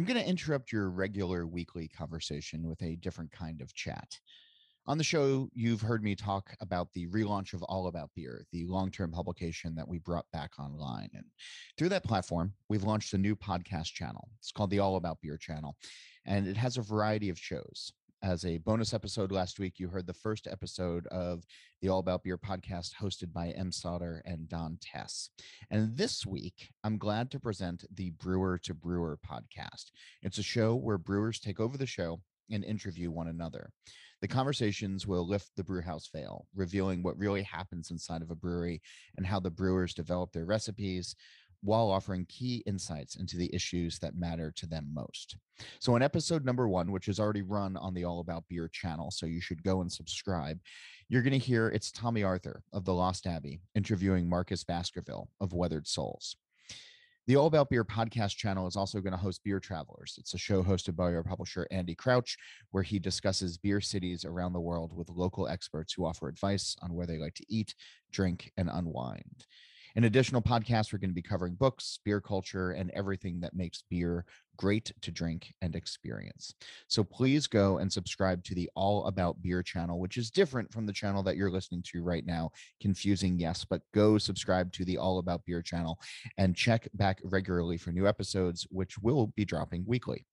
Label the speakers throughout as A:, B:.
A: I'm going to interrupt your regular weekly conversation with a different kind of chat. On the show, you've heard me talk about the relaunch of All About Beer, the long term publication that we brought back online. And through that platform, we've launched a new podcast channel. It's called the All About Beer channel, and it has a variety of shows. As a bonus episode last week, you heard the first episode of the All About Beer podcast hosted by Em Sauter and Don Tse. And this week, I'm glad to present the Brewer to Brewer podcast. It's a show where brewers take over the show and interview one another. The conversations will lift the brewhouse veil, revealing what really happens inside of a brewery and how the brewers develop their recipes while offering key insights into the issues that matter to them most. So, in episode number one, which is already run on the All About Beer channel, so you should go and subscribe, you're going to hear it's Tomme Arthur of The Lost Abbey interviewing Marcus Baskerville of Weathered Souls. The All About Beer podcast channel is also going to host Beer Travelers. It's a show hosted by our publisher, Andy Crouch, where he discusses beer cities around the world with local experts who offer advice on where they like to eat, drink, and unwind. In additional podcasts, we're going to be covering books, beer culture, and everything that makes beer great to drink and experience. So please go and subscribe to the All About Beer channel, which is different from the channel that you're listening to right now. Confusing, yes, but go subscribe to the All About Beer channel and check back regularly for new episodes, which will be dropping weekly.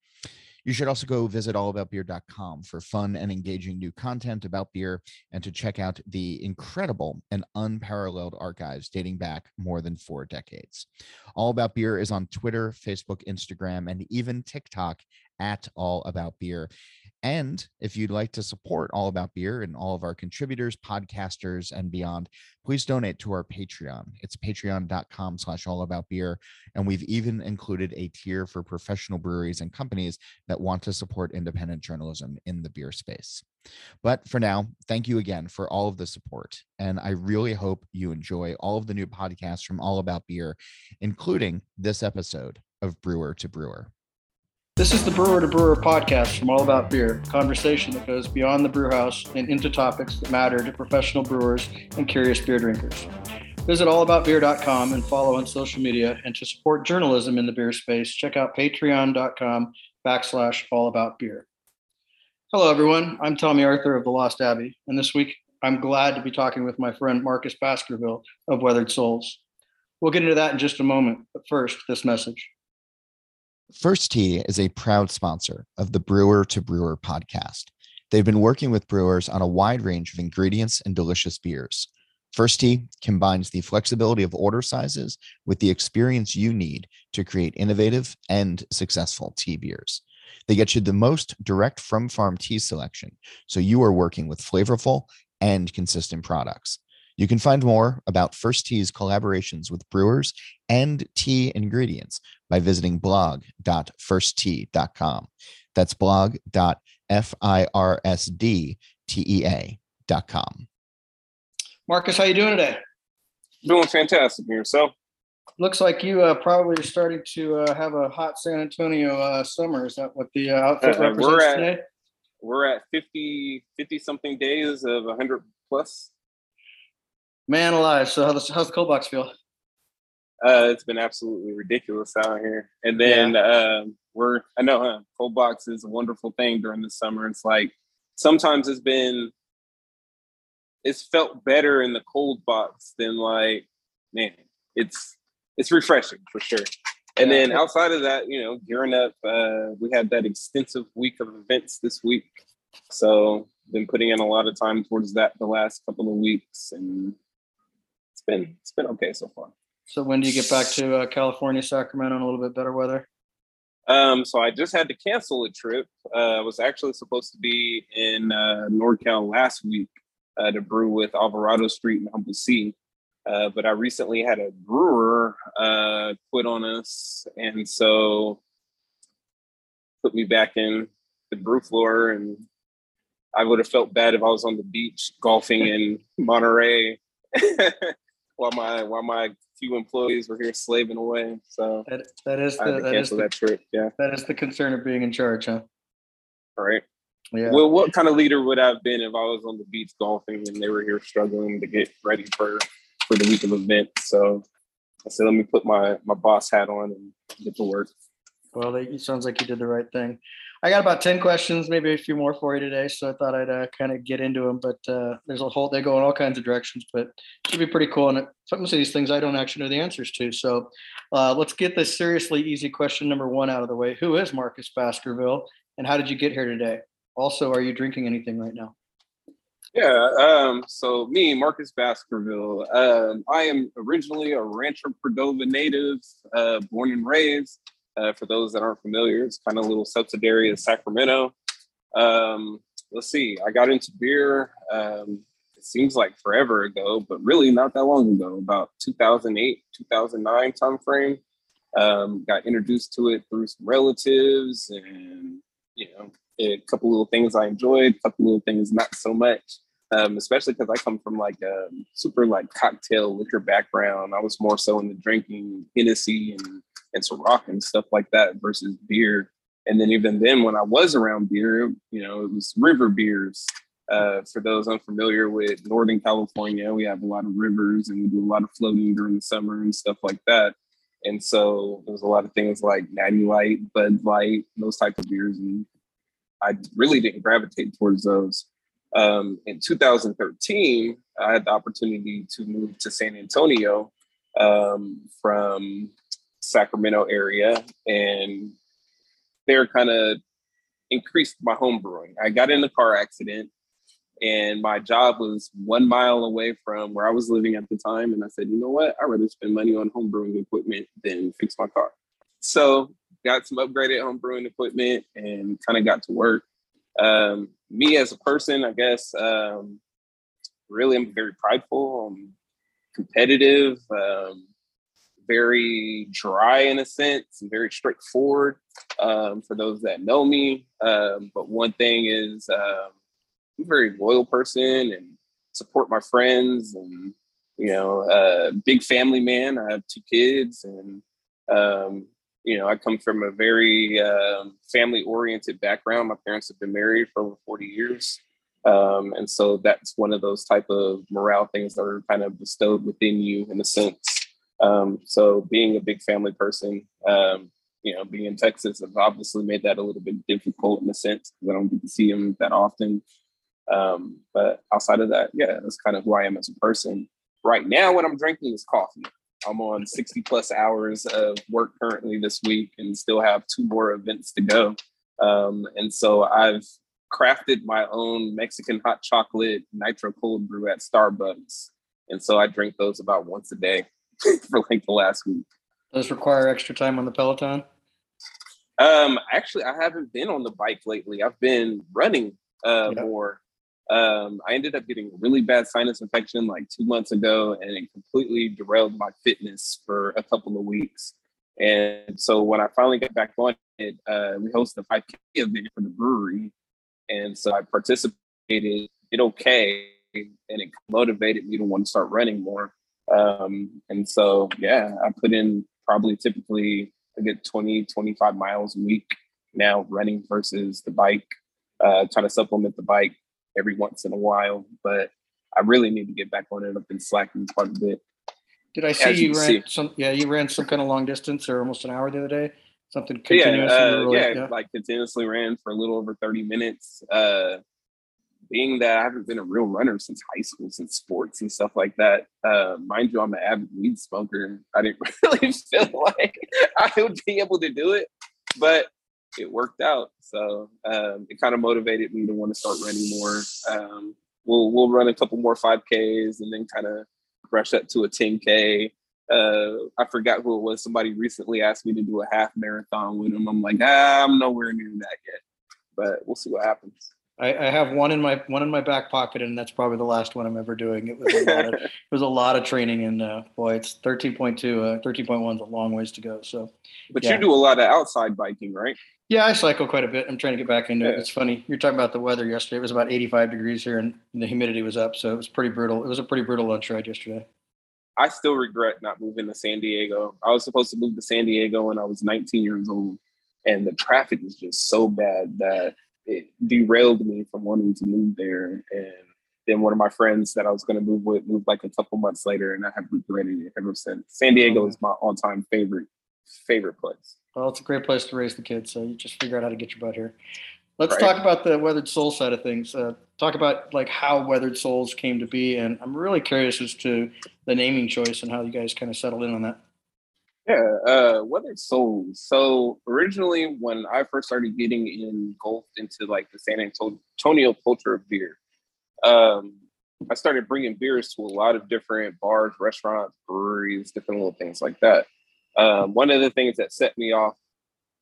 A: You should also go visit allaboutbeer.com for fun and engaging new content about beer and to check out the incredible and unparalleled archives dating back more than four decades. All About Beer is on Twitter, Facebook, Instagram, and even TikTok at All About Beer. And if you'd like to support All About Beer and all of our contributors, podcasters, and beyond, please donate to our Patreon. It's patreon.com slash all about beer. And we've even included a tier for professional breweries and companies that want to support independent journalism in the beer space. But for now, thank you again for all of the support. And I really hope you enjoy all of the new podcasts from All About Beer, including this episode of Brewer to Brewer.
B: This is the Brewer to Brewer podcast from All About Beer, conversation that goes beyond the brewhouse and into topics that matter to professional brewers and curious beer drinkers. Visit allaboutbeer.com and follow on social media. And to support journalism in the beer space, check out patreon.com backslash allaboutbeer. Hello, everyone. I'm Tomme Arthur of The Lost Abbey. And this week, I'm glad to be talking with my friend Marcus Baskerville of Weathered Souls. We'll get into that in just a moment. But first, this message.
A: First Tea is a proud sponsor of the Brewer to Brewer podcast. They've been working with brewers on a wide range of ingredients and delicious beers. First Tea combines the flexibility of order sizes with the experience you need to create innovative and successful tea beers. They get you the most direct from farm tea selection, so you are working with flavorful and consistent products. You can find more about First Tea's collaborations with brewers and tea ingredients by visiting blog.firsttea.com. That's blog.firsttea.com.
B: Marcus, how you doing today?
C: Doing fantastic. here.
B: So, Looks like you uh, probably are starting to uh, have a hot San Antonio uh, summer. Is that what the uh, outfit represents
C: we're at,
B: today?
C: We're at 50, 50 something days of 100 plus.
B: Man alive. So how's, how's the cold box feel?
C: Uh, it's been absolutely ridiculous out here. And then yeah. um, we're, I know, huh? Cold box is a wonderful thing during the summer. It's like sometimes it's been, it's felt better in the cold box than like, man, it's, it's refreshing for sure. And then outside of that, you know, gearing up, uh, we had that extensive week of events this week. So been putting in a lot of time towards that the last couple of weeks and been, it's been okay so far.
B: So when do you get back to uh, California, Sacramento in a little bit better weather?
C: Um, so I just had to cancel a trip. Uh, I was actually supposed to be in uh, NorCal last week uh, to brew with Alvarado Street and Humble Sea. Uh, but I recently had a brewer uh, quit on us, and so put me back in the brew floor. And I would have felt bad if I was on the beach golfing in Monterey while my while my few employees were here slaving away. So
B: that, that is
C: I had
B: the,
C: to
B: that is the,
C: that trip. Yeah.
B: that is the concern of being in charge, huh?
C: All right.
B: Yeah.
C: Well, what kind of leader would I have been if I was on the beach golfing and they were here struggling to get ready for for the week of events? So I said, let me put my my boss hat on and get to work.
B: Well, it sounds like you did the right thing. I got about 10 questions, maybe a few more for you today. So I thought I'd uh, kind of get into them, but uh, there's a whole, they go in all kinds of directions, but it should be pretty cool. And some of these things I don't actually know the answers to. So uh, let's get this seriously easy question number one out of the way. Who is Marcus Baskerville and how did you get here today? Also, are you drinking anything right now?
C: Yeah, um, so me, Marcus Baskerville. Um, I am originally a Rancho Cordova native, uh, born and raised. Uh, for those that aren't familiar, it's kind of a little subsidiary of Sacramento. Um, let's see, I got into beer. Um, it seems like forever ago, but really not that long ago, about 2008, 2009 timeframe. Um, got introduced to it through some relatives and you know a couple little things I enjoyed, a couple little things not so much. Um, especially because I come from like a super like cocktail liquor background. I was more so in the drinking Hennessy and and Ciroc and stuff like that versus beer. And then even then, when I was around beer, you know, it was river beers. Uh, for those unfamiliar with Northern California, we have a lot of rivers and we do a lot of floating during the summer and stuff like that. And so there was a lot of things like Natty Light, Bud Light, those type of beers. And I really didn't gravitate towards those. Um, in 2013, I had the opportunity to move to San Antonio um, from Sacramento area, and they're kind of increased my home brewing. I got in a car accident, and my job was one mile away from where I was living at the time. And I said, you know what? I'd rather spend money on home brewing equipment than fix my car. So got some upgraded home brewing equipment and kind of got to work. Um, me as a person, I guess, um, really I'm very prideful, I'm competitive, um, very dry in a sense, and very straightforward um, for those that know me. Um, but one thing is, um, I'm a very loyal person and support my friends, and you know, uh, big family man. I have two kids, and um, you know, I come from a very um, family oriented background. My parents have been married for over 40 years. Um, and so that's one of those type of morale things that are kind of bestowed within you in a sense. Um, so being a big family person, um, you know, being in Texas has obviously made that a little bit difficult in a sense I don't get to see them that often. Um, but outside of that, yeah, that's kind of who I am as a person. Right now, what I'm drinking is coffee. I'm on 60 plus hours of work currently this week and still have two more events to go. Um, and so I've crafted my own Mexican hot chocolate nitro cold brew at Starbucks. And so I drink those about once a day for like the last week.
B: Does require extra time on the Peloton?
C: Um, actually, I haven't been on the bike lately. I've been running uh, yeah. more. Um, I ended up getting a really bad sinus infection like two months ago, and it completely derailed my fitness for a couple of weeks. And so when I finally got back on it, uh, we hosted a 5K event for the brewery, and so I participated, did okay, and it motivated me to want to start running more. Um, and so, yeah, I put in probably typically I get 20, 25 miles a week now running versus the bike, uh, trying to supplement the bike every once in a while, but I really need to get back on it. I've been slacking quite a bit.
B: Did I see you, you ran see. some? Yeah, you ran some kind of long distance or almost an hour the other day. Something continuous.
C: Yeah, uh, yeah, yeah, like continuously ran for a little over thirty minutes. Uh, being that I haven't been a real runner since high school, since sports and stuff like that. Uh, mind you, I'm an avid weed smoker. I didn't really feel like I would be able to do it, but it worked out. So um, it kind of motivated me to want to start running more. Um, we'll we'll run a couple more 5Ks and then kind of brush that to a 10K. Uh, I forgot who it was. Somebody recently asked me to do a half marathon with them. I'm like, ah, I'm nowhere near that yet, but we'll see what happens.
B: I, I, have one in my one in my back pocket, and that's probably the last one I'm ever doing. It was a lot of it was a lot of training, and uh, boy, it's 13.2. Uh, 13.1 is a long ways to go. So,
C: but yeah. you do a lot of outside biking, right?
B: Yeah, I cycle quite a bit. I'm trying to get back into yeah. it. It's funny. You're talking about the weather yesterday. It was about 85 degrees here, and the humidity was up, so it was pretty brutal. It was a pretty brutal lunch ride yesterday.
C: I still regret not moving to San Diego. I was supposed to move to San Diego when I was 19 years old, and the traffic is just so bad that it derailed me from wanting to move there. And then one of my friends that I was going to move with moved like a couple months later, and I have regretted it ever since. San Diego is my all-time favorite favorite place.
B: Well, it's a great place to raise the kids. So you just figure out how to get your butt here. Let's right. talk about the Weathered Soul side of things. Uh, talk about like how Weathered Souls came to be, and I'm really curious as to the naming choice and how you guys kind of settled in on that.
C: Yeah, uh, Weathered Souls. So originally, when I first started getting engulfed into like the San Antonio culture of beer, um, I started bringing beers to a lot of different bars, restaurants, breweries, different little things like that. Um, one of the things that set me off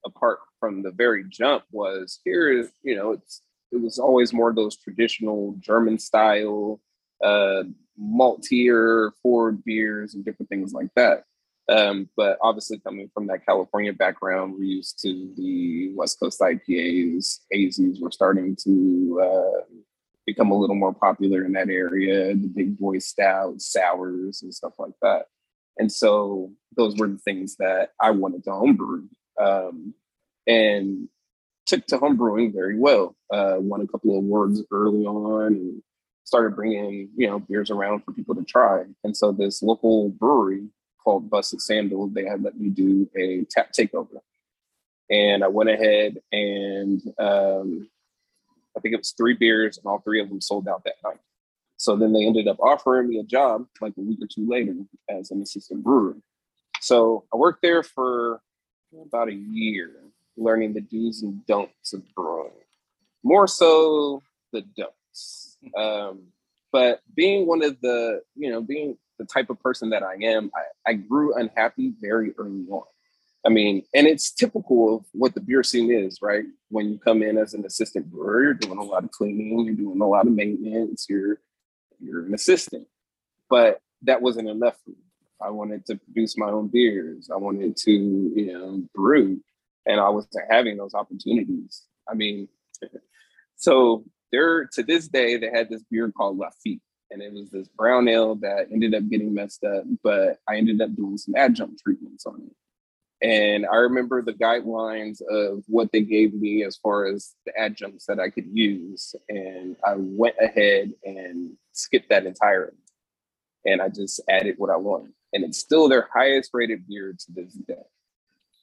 C: apart from the very jump was here, you know, it's it was always more of those traditional German style uh, maltier forward beers and different things like that. Um, but obviously, coming from that California background, we're used to the West Coast IPAs. Hazies were starting to uh, become a little more popular in that area. The big boy stouts, sours, and stuff like that. And so those were the things that I wanted to homebrew. Um, and took to homebrewing very well. Uh, won a couple of awards early on and started bringing, you know, beers around for people to try. And so this local brewery called Busted Sandal, they had let me do a tap takeover. And I went ahead and um, I think it was three beers and all three of them sold out that night. So then they ended up offering me a job like a week or two later as an assistant brewer. So I worked there for about a year, learning the do's and don'ts of brewing. More so the don'ts. Um, but being one of the, you know, being the type of person that I am, I, I grew unhappy very early on. I mean, and it's typical of what the beer scene is, right? When you come in as an assistant brewer, you're doing a lot of cleaning, you're doing a lot of maintenance, you're you're an assistant. But that wasn't enough for me. I wanted to produce my own beers. I wanted to, you know, brew, and I wasn't having those opportunities. I mean, so there to this day they had this beer called Lafitte, and it was this brown ale that ended up getting messed up. But I ended up doing some adjunct treatments on it and I remember the guidelines of what they gave me as far as the adjuncts that I could use. And I went ahead and skipped that entirely. And I just added what I wanted. And it's still their highest rated beer to this day.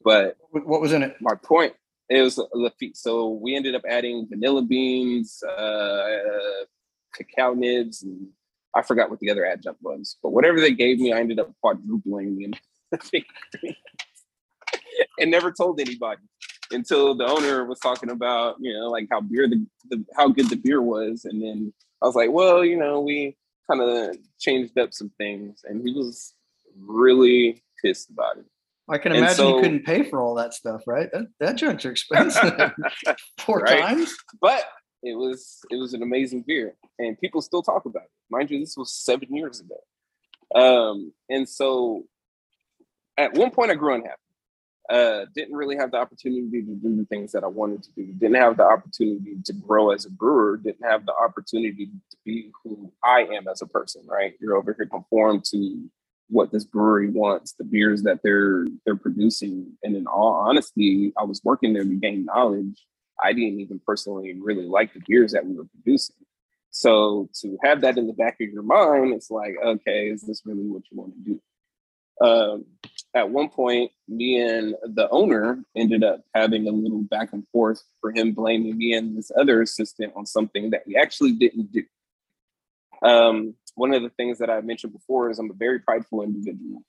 C: But
B: what was in it?
C: My point it was Lafitte. So we ended up adding vanilla beans, uh, cacao nibs, and I forgot what the other adjunct was. But whatever they gave me, I ended up quadrupling the and never told anybody until the owner was talking about, you know, like how beer the, the how good the beer was. And then I was like, well, you know, we kind of changed up some things. And he was really pissed about it.
B: I can imagine so, you couldn't pay for all that stuff, right? That that junk's are expensive. Four right? times.
C: But it was it was an amazing beer. And people still talk about it. Mind you, this was seven years ago. Um, and so at one point I grew unhappy uh, didn't really have the opportunity to do the things that I wanted to do. Didn't have the opportunity to grow as a brewer. Didn't have the opportunity to be who I am as a person. Right? You're over here conform to what this brewery wants, the beers that they're they're producing. And in all honesty, I was working there to gain knowledge. I didn't even personally really like the beers that we were producing. So to have that in the back of your mind, it's like, okay, is this really what you want to do? Um, at one point, me and the owner ended up having a little back and forth for him blaming me and this other assistant on something that we actually didn't do. Um, one of the things that I mentioned before is I'm a very prideful individual.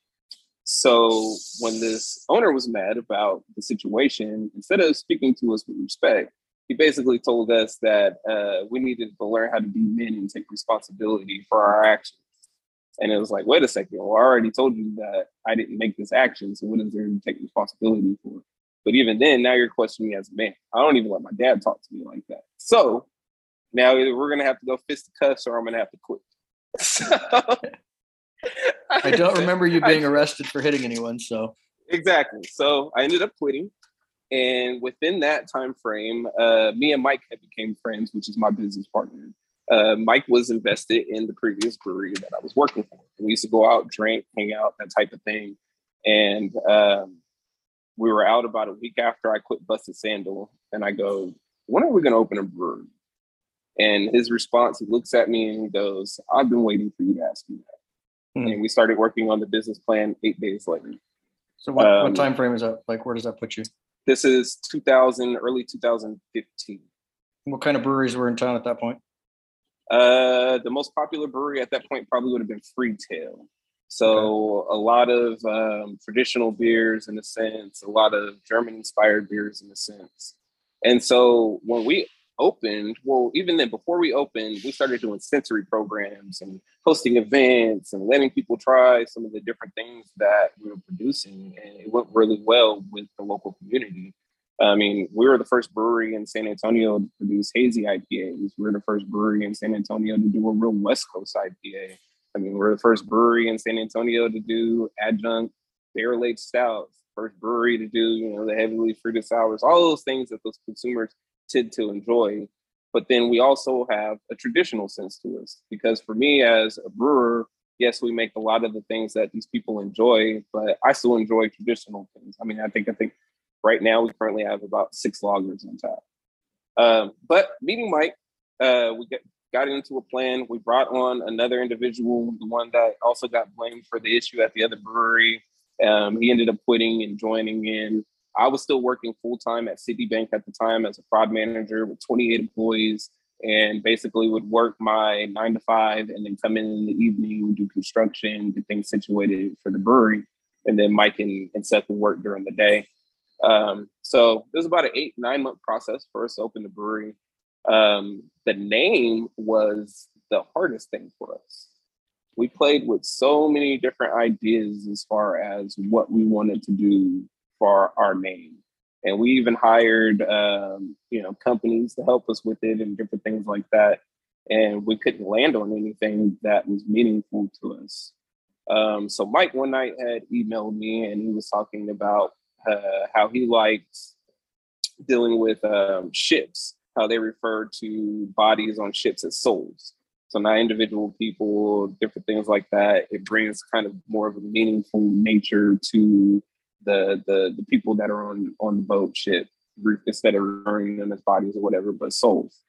C: So when this owner was mad about the situation, instead of speaking to us with respect, he basically told us that uh, we needed to learn how to be men and take responsibility for our actions. And it was like, wait a second, well, I already told you that I didn't make this action. So what is there to take responsibility for? But even then, now you're questioning me as a man. I don't even let my dad talk to me like that. So now we're gonna have to go fist the cuffs or I'm gonna have to quit. So,
B: I don't remember you being arrested for hitting anyone. So
C: exactly. So I ended up quitting. And within that time frame, uh, me and Mike had became friends, which is my business partner uh, Mike was invested in the previous brewery that I was working for. we used to go out, drink, hang out, that type of thing. And um, we were out about a week after I quit Busted Sandal, and I go, "When are we going to open a brewery?" And his response, he looks at me and he goes, "I've been waiting for you to ask me that." Hmm. And we started working on the business plan eight days later.
B: So what,
C: Um,
B: what time frame is that? Like, where does that put you?
C: This is 2000, early 2015.
B: What kind of breweries were in town at that point?
C: Uh, the most popular brewery at that point probably would have been Freetail. So a lot of um, traditional beers in a sense, a lot of German inspired beers in a sense. And so when we opened, well, even then before we opened, we started doing sensory programs and hosting events and letting people try some of the different things that we were producing. And it went really well with the local community. I mean, we were the first brewery in San Antonio to produce hazy IPAs. We were the first brewery in San Antonio to do a real West Coast IPA. I mean, we're the first brewery in San Antonio to do adjunct barrel aged stouts. First brewery to do, you know, the heavily fruited sours. All those things that those consumers tend to enjoy. But then we also have a traditional sense to us because for me as a brewer, yes, we make a lot of the things that these people enjoy, but I still enjoy traditional things. I mean, I think I think right now we currently have about six lagers on tap. Um, but meeting Mike, uh, we get, got into a plan. We brought on another individual, the one that also got blamed for the issue at the other brewery. Um, he ended up quitting and joining in. I was still working full time at Citibank at the time as a fraud manager with 28 employees and basically would work my nine to five and then come in in the evening, do construction, get things situated for the brewery. And then Mike and, and Seth would work during the day. Um, so it was about an eight, nine month process for us to open the brewery. Um, the name was the hardest thing for us. We played with so many different ideas as far as what we wanted to do for our name. And we even hired, um, you know, companies to help us with it and different things like that. And we couldn't land on anything that was meaningful to us. Um, so Mike one night had emailed me and he was talking about uh, how he liked dealing with um, ships, how they refer to bodies on ships as souls. So not individual people, different things like that. It brings kind of more of a meaningful nature to the the the people that are on on the boat ship instead of referring them as bodies or whatever, but souls.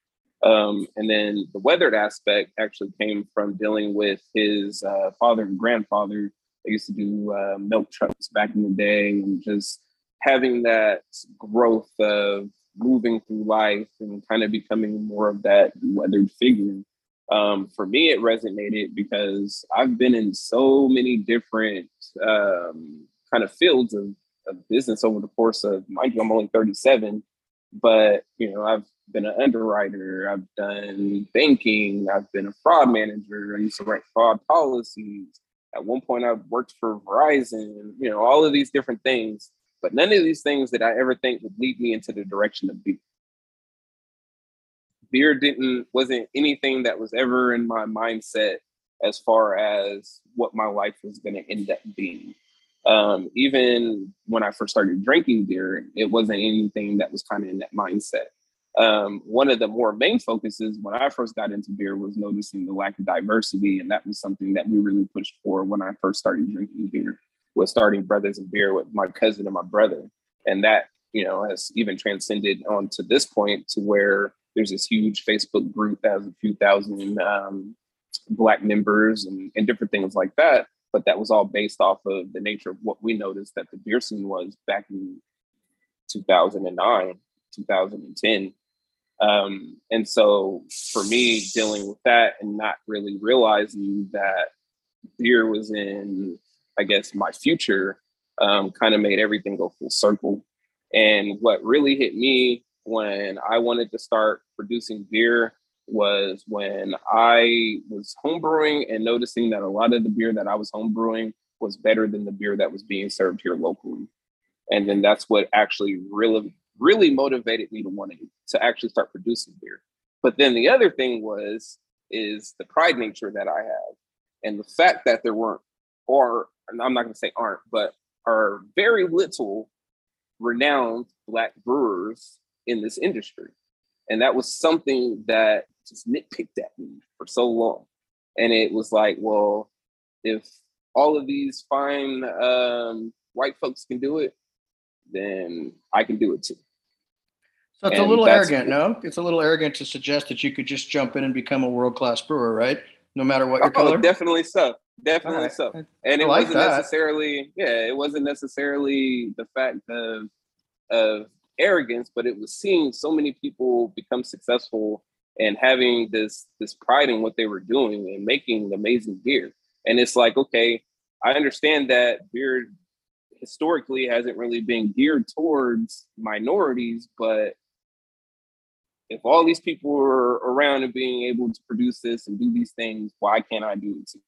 C: Um, and then the weathered aspect actually came from dealing with his uh, father and grandfather. They used to do uh, milk trucks back in the day and just having that growth of moving through life and kind of becoming more of that weathered figure. Um, for me, it resonated because I've been in so many different um, kind of fields of, of business over the course of, mind you, I'm only 37, but you know, I've been an underwriter, I've done banking, I've been a fraud manager, I used to write fraud policies. At one point, I worked for Verizon, you know, all of these different things, but none of these things that I ever think would lead me into the direction of beer. Beer didn't wasn't anything that was ever in my mindset as far as what my life was going to end up being. Um, even when I first started drinking beer, it wasn't anything that was kind of in that mindset. Um, one of the more main focuses when I first got into beer was noticing the lack of diversity, and that was something that we really pushed for when I first started drinking beer. Was starting Brothers in Beer with my cousin and my brother, and that you know has even transcended on to this point to where there's this huge Facebook group that has a few thousand um, black members and, and different things like that but that was all based off of the nature of what we noticed that the beer scene was back in 2009, 2010. Um, and so for me, dealing with that and not really realizing that beer was in, I guess, my future, um, kind of made everything go full circle. And what really hit me when I wanted to start producing beer was when I was homebrewing and noticing that a lot of the beer that I was homebrewing was better than the beer that was being served here locally. And then that's what actually really, really motivated me to want to, to actually start producing beer. But then the other thing was, is the pride nature that I have. And the fact that there weren't, or I'm not going to say aren't, but are very little renowned Black brewers in this industry. And that was something that just nitpicked at me for so long. And it was like, well, if all of these fine um, white folks can do it, then I can do it too.
B: So it's and a little arrogant, no? It's a little arrogant to suggest that you could just jump in and become a world class brewer, right? No matter what your oh, color.
C: Definitely so. Definitely right. so. And it like wasn't that. necessarily, yeah, it wasn't necessarily the fact of of arrogance, but it was seeing so many people become successful and having this this pride in what they were doing and making amazing beer. And it's like, okay, I understand that beer historically hasn't really been geared towards minorities, but if all these people are around and being able to produce this and do these things, why can't I do it too?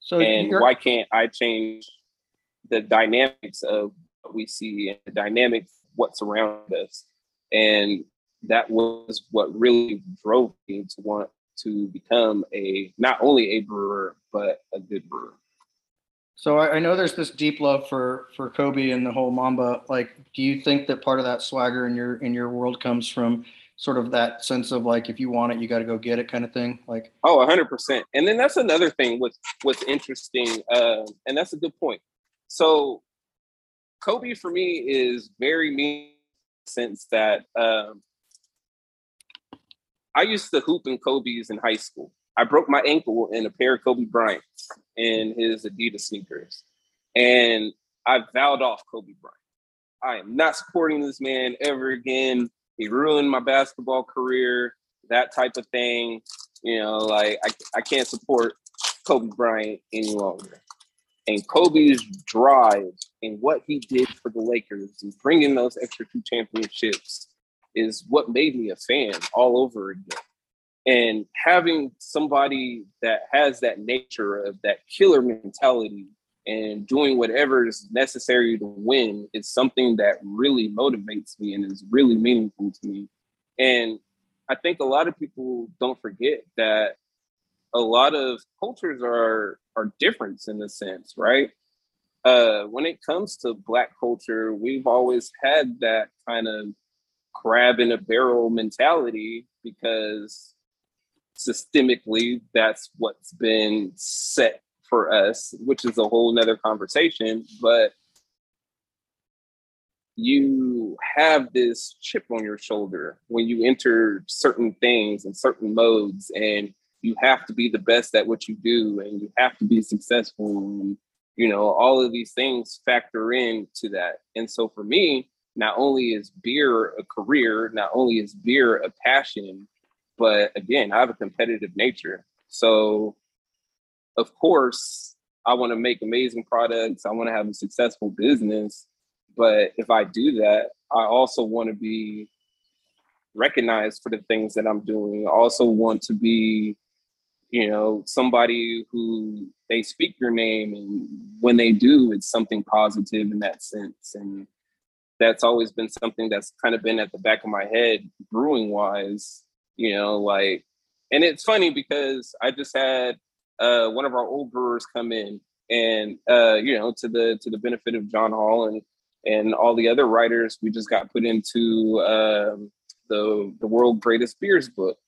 C: So and why can't I change the dynamics of what we see and the dynamics what's around us? And that was what really drove me to want to become a not only a brewer but a good brewer.
B: So I, I, know there's this deep love for for Kobe and the whole Mamba. Like, do you think that part of that swagger in your in your world comes from sort of that sense of like if you want it, you got to go get it kind of thing? Like,
C: oh 100% And then that's another thing. What's what's interesting, uh, and that's a good point. So, Kobe for me is very me sense that um, I used to hoop in Kobe's in high school. I broke my ankle in a pair of Kobe Bryant's in his Adidas sneakers. And I vowed off Kobe Bryant. I am not supporting this man ever again. He ruined my basketball career, that type of thing. You know, like I, I can't support Kobe Bryant any longer. And Kobe's drive and what he did for the Lakers and bringing those extra two championships is what made me a fan all over again. And having somebody that has that nature of that killer mentality and doing whatever is necessary to win is something that really motivates me and is really meaningful to me. And i think a lot of people don't forget that a lot of cultures are are different in a sense right? Uh, when it comes to black culture we've always had that kind of crab in a barrel mentality because systemically that's what's been set for us which is a whole nother conversation but you have this chip on your shoulder when you enter certain things and certain modes and you have to be the best at what you do and you have to be successful and you know all of these things factor into that. And so for me not only is beer a career not only is beer a passion but again, I have a competitive nature. So, of course, I want to make amazing products. I want to have a successful business. But if I do that, I also want to be recognized for the things that I'm doing. I also want to be, you know, somebody who they speak your name and when they do, it's something positive in that sense. And that's always been something that's kind of been at the back of my head brewing wise you know, like, and it's funny because I just had uh, one of our old brewers come in, and uh, you know, to the to the benefit of John hall and and all the other writers, we just got put into um, the the world greatest beers book,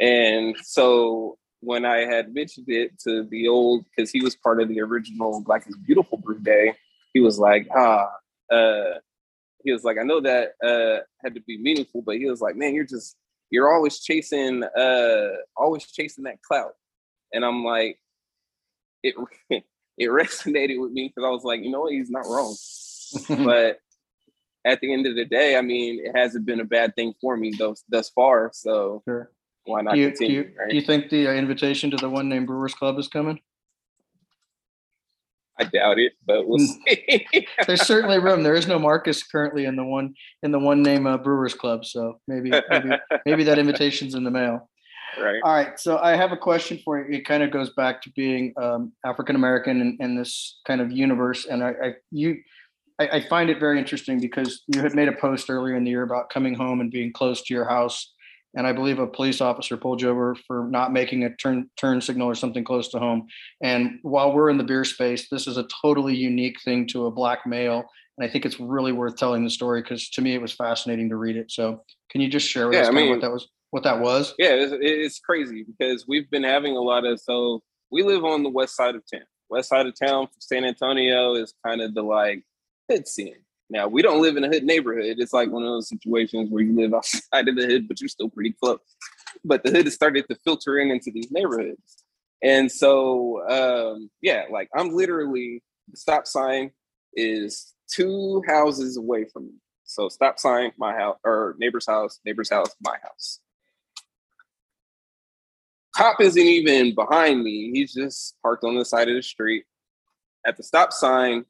C: and so when I had mentioned it to the old, because he was part of the original Black is Beautiful Brew Day, he was like, ah, uh, he was like, I know that uh, had to be meaningful, but he was like, man, you're just you're always chasing uh always chasing that clout and i'm like it it resonated with me because i was like you know what he's not wrong but at the end of the day i mean it hasn't been a bad thing for me thus thus far so sure. why not
B: do you,
C: continue
B: do you, right? do you think the uh, invitation to the one name brewers club is coming
C: I doubt it, but we'll hmm. see.
B: There's certainly room. There is no Marcus currently in the one in the one name uh, Brewers Club, so maybe maybe maybe that invitation's in the mail.
C: Right.
B: All right. So I have a question for you. It kind of goes back to being um, African American in, in, this kind of universe, and I, I you. I, I find it very interesting because you had made a post earlier in the year about coming home and being close to your house and I believe a police officer pulled you over for not making a turn turn signal or something close to home. And while we're in the beer space, this is a totally unique thing to a black male, and I think it's really worth telling the story because to me it was fascinating to read it. So, can you just share with yeah, us I mean, what that was? What that was?
C: Yeah, it's, it's crazy because we've been having a lot of so we live on the west side of town. West side of town, San Antonio is kind of the like hood scene now we don't live in a hood neighborhood. It's like one of those situations where you live outside of the hood, but you're still pretty close. But the hood has started to filter in into these neighborhoods. And so, um, yeah, like I'm literally the stop sign is two houses away from me. So stop sign, my house, or neighbor's house, neighbor's house, my house. Cop isn't even behind me. He's just parked on the side of the street. At the stop sign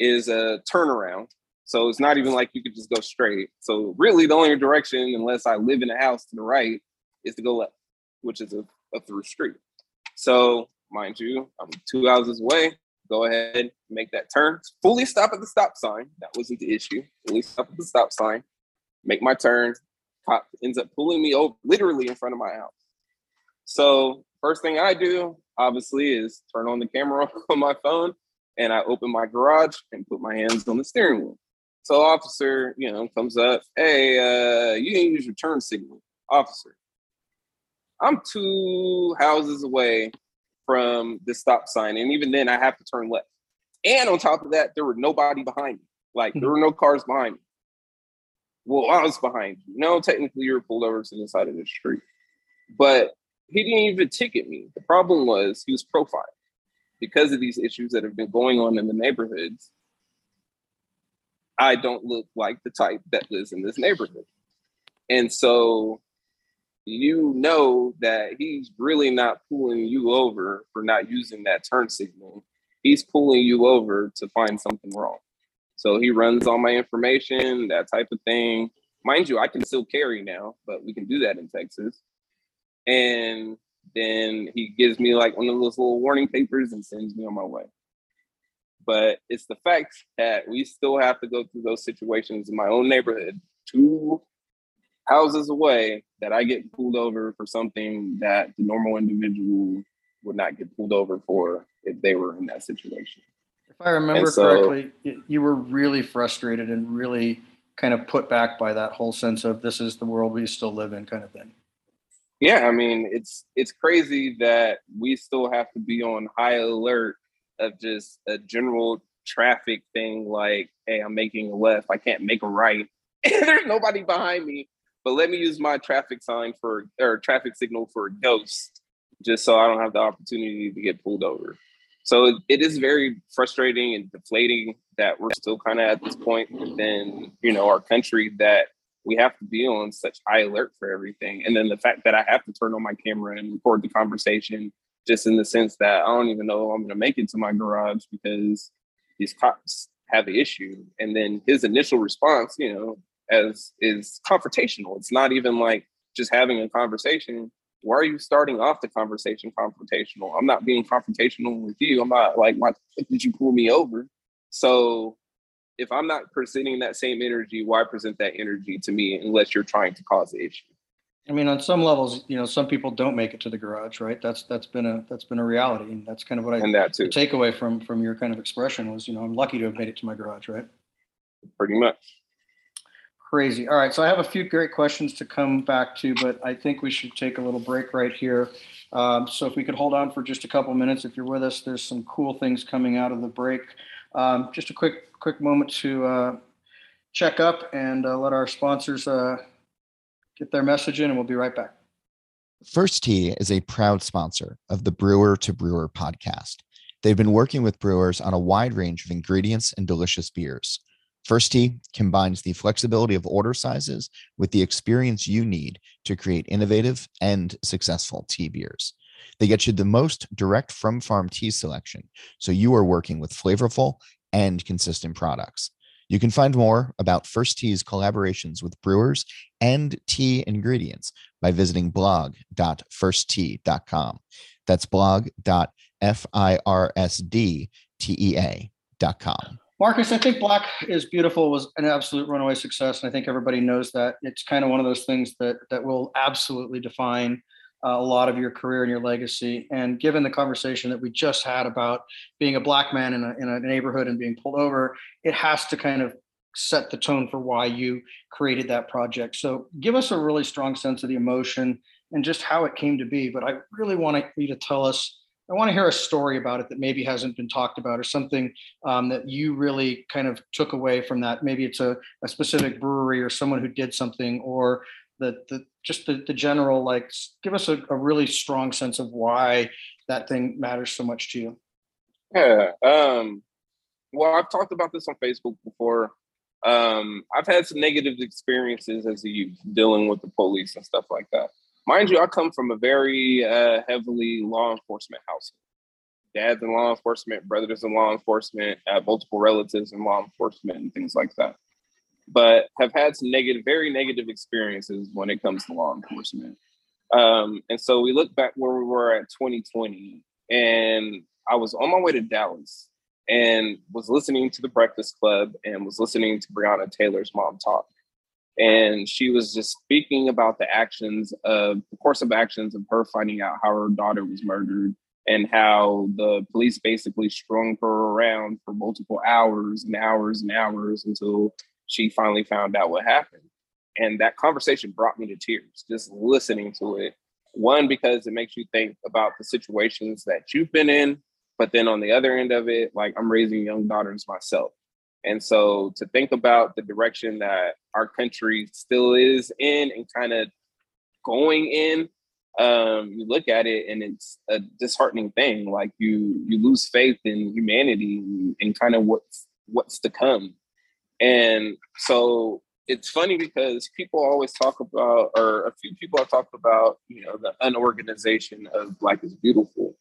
C: is a turnaround. So it's not even like you could just go straight. So really the only direction, unless I live in a house to the right, is to go left, which is a, a through street. So mind you, I'm two houses away. Go ahead, make that turn. Fully stop at the stop sign. That wasn't the issue. Fully stop at the stop sign. Make my turn. Cop ends up pulling me over literally in front of my house. So first thing I do, obviously, is turn on the camera on my phone and I open my garage and put my hands on the steering wheel. So officer, you know, comes up, hey, uh, you didn't use your turn signal, officer. I'm two houses away from the stop sign. And even then, I have to turn left. And on top of that, there were nobody behind me. Like, there were no cars behind me. Well, I was behind you. No, technically, you were pulled over to the side of the street. But he didn't even ticket me. The problem was he was profiled because of these issues that have been going on in the neighborhoods. I don't look like the type that lives in this neighborhood. And so you know that he's really not pulling you over for not using that turn signal. He's pulling you over to find something wrong. So he runs all my information, that type of thing. Mind you, I can still carry now, but we can do that in Texas. And then he gives me like one of those little warning papers and sends me on my way. But it's the fact that we still have to go through those situations in my own neighborhood, two houses away, that I get pulled over for something that the normal individual would not get pulled over for if they were in that situation.
B: If I remember so, correctly, you were really frustrated and really kind of put back by that whole sense of this is the world we still live in kind of thing.
C: Yeah, I mean, it's it's crazy that we still have to be on high alert of just a general traffic thing like, hey, I'm making a left, I can't make a right. There's nobody behind me but let me use my traffic sign for or traffic signal for a ghost just so I don't have the opportunity to get pulled over. So it is very frustrating and deflating that we're still kind of at this point within, you know, our country that we have to be on such high alert for everything. And then the fact that I have to turn on my camera and record the conversation just in the sense that I don't even know I'm going to make it to my garage because these cops have the issue. And then his initial response, you know, as is confrontational. It's not even like just having a conversation. Why are you starting off the conversation confrontational? I'm not being confrontational with you. I'm not like, why did you pull me over? So if I'm not presenting that same energy, why present that energy to me unless you're trying to cause the issue?
B: I mean, on some levels, you know, some people don't make it to the garage, right? That's that's been a that's been a reality, and that's kind of what I
C: and that too.
B: take away from from your kind of expression was, you know, I'm lucky to have made it to my garage, right?
C: Pretty much.
B: Crazy. All right. So I have a few great questions to come back to, but I think we should take a little break right here. Um, so if we could hold on for just a couple minutes, if you're with us, there's some cool things coming out of the break. Um, just a quick, quick moment to uh, check up and uh, let our sponsors uh, get their message in, and we'll be right back.
A: First Tea is a proud sponsor of the Brewer to Brewer podcast. They've been working with brewers on a wide range of ingredients and delicious beers. First Tea combines the flexibility of order sizes with the experience you need to create innovative and successful tea beers. They get you the most direct from farm tea selection, so you are working with flavorful and consistent products. You can find more about First Tea's collaborations with brewers and tea ingredients by visiting blog.firsttea.com. That's blog.firsttea.com.
B: Marcus, I think Black is Beautiful was an absolute runaway success, and I think everybody knows that. It's kind of one of those things that that will absolutely define a lot of your career and your legacy. And given the conversation that we just had about being a black man in a, in a neighborhood and being pulled over, it has to kind of set the tone for why you created that project. So give us a really strong sense of the emotion and just how it came to be. But I really want you to tell us I want to hear a story about it that maybe hasn't been talked about or something um, that you really kind of took away from that. Maybe it's a, a specific brewery or someone who did something or the, the just the, the general, like give us a, a really strong sense of why that thing matters so much to you.
C: Yeah. Um, well, I've talked about this on Facebook before. Um, I've had some negative experiences as a youth dealing with the police and stuff like that. Mind you, I come from a very uh, heavily law enforcement household. Dad's in law enforcement, brothers in law enforcement, uh, multiple relatives in law enforcement, and things like that. But have had some negative, very negative experiences when it comes to law enforcement. Um, and so we look back where we were at 2020, and I was on my way to Dallas and was listening to the Breakfast Club and was listening to Breonna Taylor's mom talk and she was just speaking about the actions of the course of actions of her finding out how her daughter was murdered and how the police basically strung her around for multiple hours and hours and hours until she finally found out what happened and that conversation brought me to tears just listening to it one because it makes you think about the situations that you've been in but then on the other end of it like i'm raising young daughters myself and so to think about the direction that our country still is in and kind of going in, um, you look at it and it's a disheartening thing. Like you you lose faith in humanity and, kind of what's what's to come. And so it's funny because people always talk about, or a few people have talked about, you know, the unorganization of Black is Beautiful.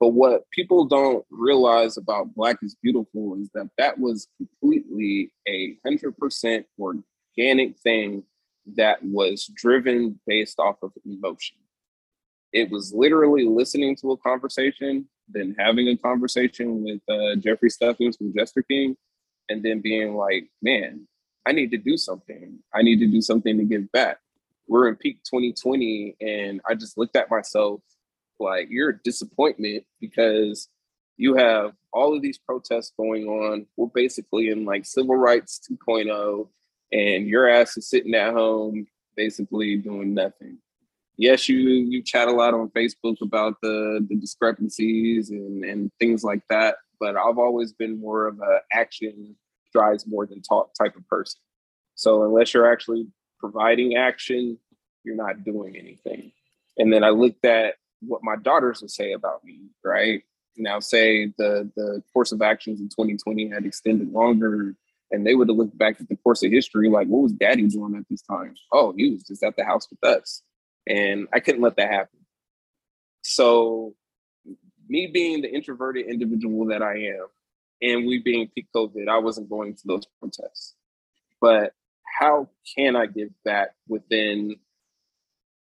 C: But what people don't realize about Black is Beautiful is that that was completely a hundred percent organic thing that was driven based off of emotion. It was literally listening to a conversation, then having a conversation with uh, Jeffrey Stuffings from Jester King, and then being like, man, I need to do something. I need to do something to give back. We're in peak 2020, and I just looked at myself like you're a disappointment because you have all of these protests going on. We're basically in like civil rights 2.0, and your ass is sitting at home basically doing nothing. Yes, you you chat a lot on Facebook about the the discrepancies and and things like that, but I've always been more of a action drives more than talk type of person. So unless you're actually providing action, you're not doing anything. And then I looked at what my daughters would say about me, right? Now, say the the course of actions in 2020 had extended longer, and they would have looked back at the course of history like, what was Daddy doing at this time? Oh, he was just at the house with us, and I couldn't let that happen. So, me being the introverted individual that I am, and we being peak COVID, I wasn't going to those protests. But how can I give back within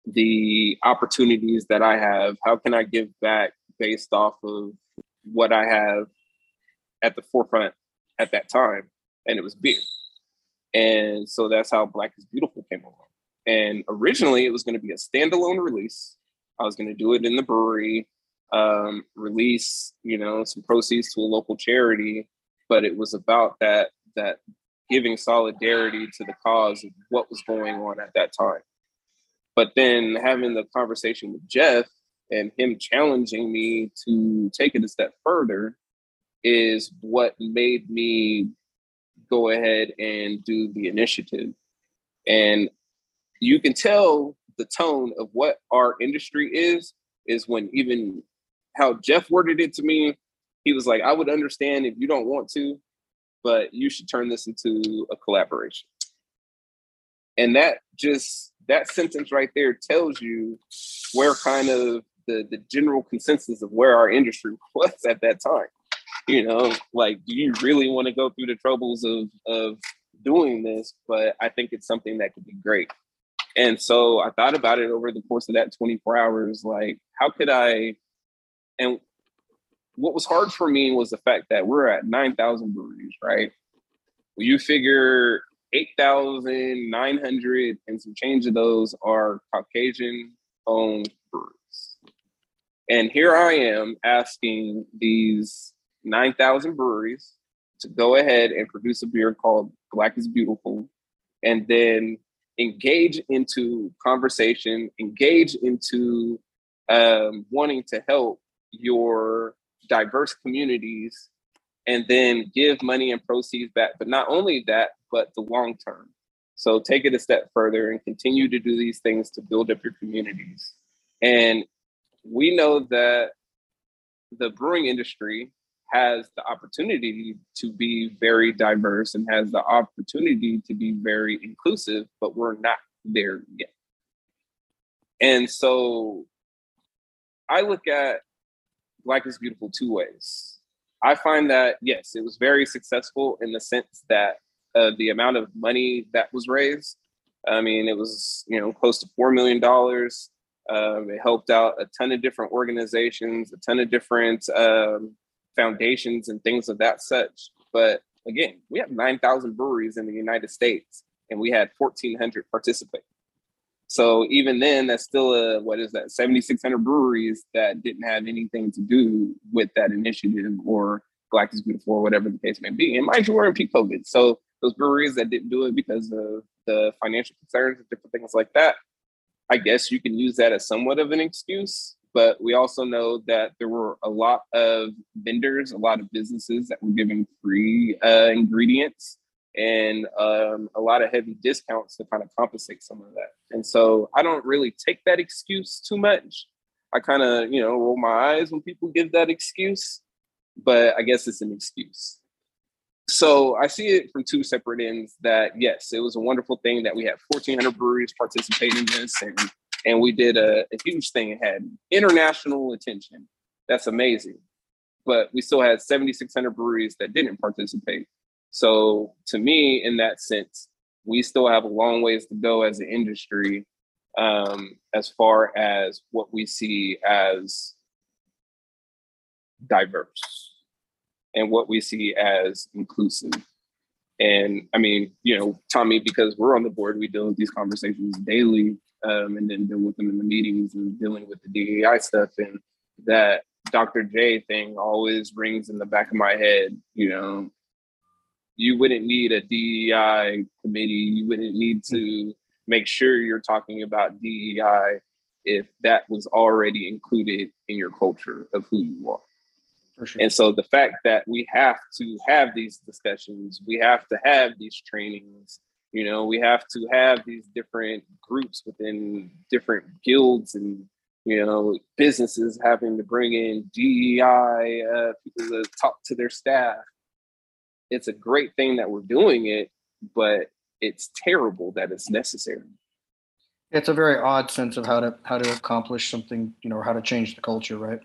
C: the opportunities that I have? How can I give back based off of what I have at the forefront at that time? And it was beer. And so that's how Black is Beautiful came along. And originally it was going to be a standalone release. I was going to do it in the brewery, um, release, you know, some proceeds to a local charity, but it was about that that giving solidarity to the cause of what was going on at that time. But then having the conversation with Jeff and him challenging me to take it a step further is what made me go ahead and do the initiative. And you can tell the tone of what our industry is, is when even how Jeff worded it to me, he was like, I would understand if you don't want to, but you should turn this into a collaboration. And that just that sentence right there tells you where kind of the, the general consensus of where our industry was at that time. You know, like, do you really want to go through the troubles of of doing this? But I think it's something that could be great. And so I thought about it over the course of that 24 hours. Like, how could I? And what was hard for me was the fact that we're at 9,000 breweries, right? Well, you figure 8,900 and some change of those are Caucasian owned breweries. And here I am asking these 9,000 breweries to go ahead and produce a beer called Black is Beautiful and then engage into conversation, engage into um, wanting to help your diverse communities and then give money and proceeds back. But not only that, but the long term. So take it a step further and continue to do these things to build up your communities. And we know that the brewing industry has the opportunity to be very diverse and has the opportunity to be very inclusive, but we're not there yet. And so I look at Black is Beautiful two ways. I find that, yes, it was very successful in the sense that uh, the amount of money that was raised. I mean, it was, you know, close to $4 million. Um, it helped out a ton of different organizations, a ton of different um, foundations and things of that such. But again, we have 9,000 breweries in the United States and we had 1,400 participate. So even then, that's still a, what is that, 7,600 breweries that didn't have anything to do with that initiative or Black is Beautiful or whatever the case may be. And mind you, we're in peak COVID. So those breweries that didn't do it because of the financial concerns and different things like that, I guess you can use that as somewhat of an excuse. But we also know that there were a lot of vendors, a lot of businesses that were giving free uh, ingredients and um, a lot of heavy discounts to kind of compensate some of that. And so I don't really take that excuse too much. I kind of, you know, roll my eyes when people give that excuse, but I guess it's an excuse. So I see it from two separate ends that yes, it was a wonderful thing that we had 1,400 breweries participate in this and and we did a, a huge thing. It had international attention. That's amazing. But we still had 7,600 breweries that didn't participate. So to me, in that sense, we still have a long ways to go as an industry um, as far as what we see as diverse and what we see as inclusive. And I mean, you know, Tomme, because we're on the board, we deal with these conversations daily um, and then deal with them in the meetings and dealing with the DEI stuff. And that Dr. J thing always rings in the back of my head, you know, you wouldn't need a DEI committee. You wouldn't need to make sure you're talking about DEI if that was already included in your culture of who you are. Sure. And so the fact that we have to have these discussions, we have to have these trainings, you know, we have to have these different groups within different guilds and you know businesses having to bring in DEI uh, people to talk to their staff it's a great thing that we're doing it, but it's terrible that it's necessary.
B: It's a very odd sense of how to how to accomplish something, you know, or how to change the culture, right?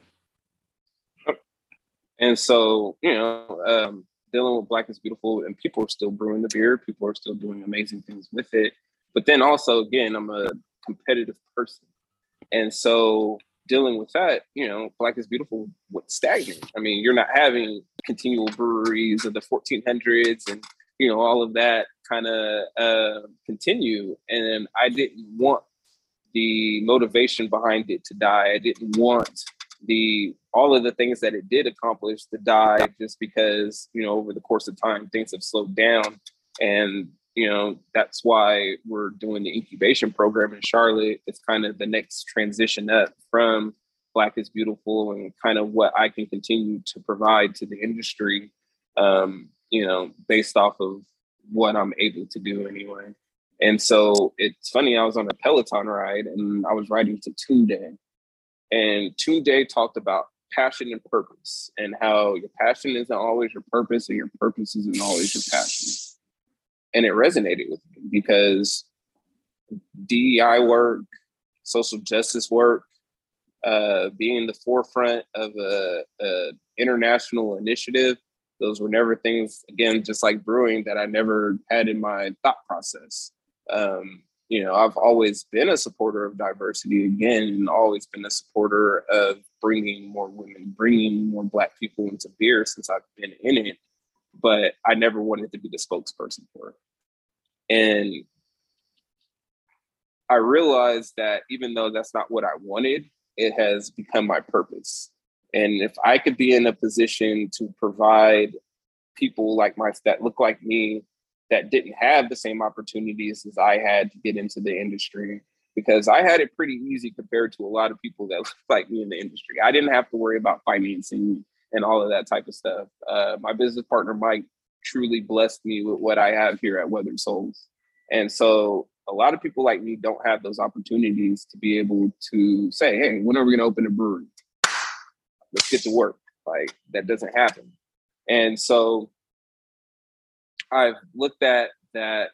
C: And so, you know, um, dealing with Black is Beautiful, and people are still brewing the beer. People are still doing amazing things with it. But then also, again, I'm a competitive person, and so dealing with that, you know, Black is Beautiful with stagnant. I mean, you're not having continual breweries of the 1400s and, you know, all of that kind of uh, continue. And I didn't want the motivation behind it to die. I didn't want the all of the things that it did accomplish to die just because you know over the course of time things have slowed down. And you know that's why we're doing the incubation program in charlotte. It's kind of the next transition up from black is beautiful and kind of what i can continue to provide to the industry um, you know based off of what i'm able to do anyway. And so it's funny i was on a peloton ride and i was riding to Tunde and Tunde talked about passion and purpose and how your passion isn't always your purpose and your purpose isn't always your passion and it resonated with me because DEI work, social justice work, uh, being in the forefront of a, a, international initiative, those were never things again, just like brewing, that I never had in my thought process. Um, you know, I've always been a supporter of diversity again, and always been a supporter of bringing more women, bringing more Black people into beer since I've been in it but I never wanted to be the spokesperson for it. And I realized that even though that's not what I wanted, it has become my purpose. And if I could be in a position to provide people like my that look like me that didn't have the same opportunities as I had to get into the industry, because I had it pretty easy compared to a lot of people that look like me in the industry. I didn't have to worry about financing and all of that type of stuff. Uh, my business partner Mike truly blessed me with what I have here at Weathered Souls, and so a lot of people like me don't have those opportunities to be able to say, "Hey, when are we going to open a brewery? Let's get to work." Like that doesn't happen, and so I've looked at that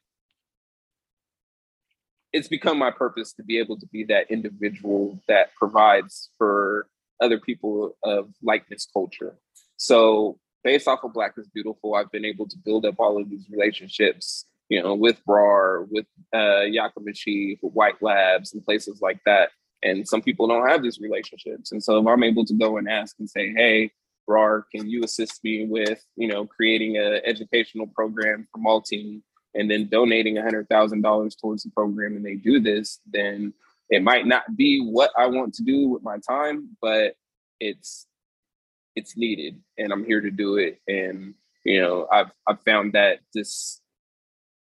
C: it's become my purpose to be able to be that individual that provides for other people of likeness culture. So based off of Black is Beautiful, I've been able to build up all of these relationships, you know, with Rahr, with uh, Yakima Chief, with White Labs, and places like that. And some people don't have these relationships. And so if I'm able to go and ask and say, hey, Rahr, can you assist me with, you know, creating an educational program for malting and then donating $100,000 towards the program and they do this, then it might not be what I want to do with my time, but it's it's needed and I'm here to do it. And you know, I've I've found that this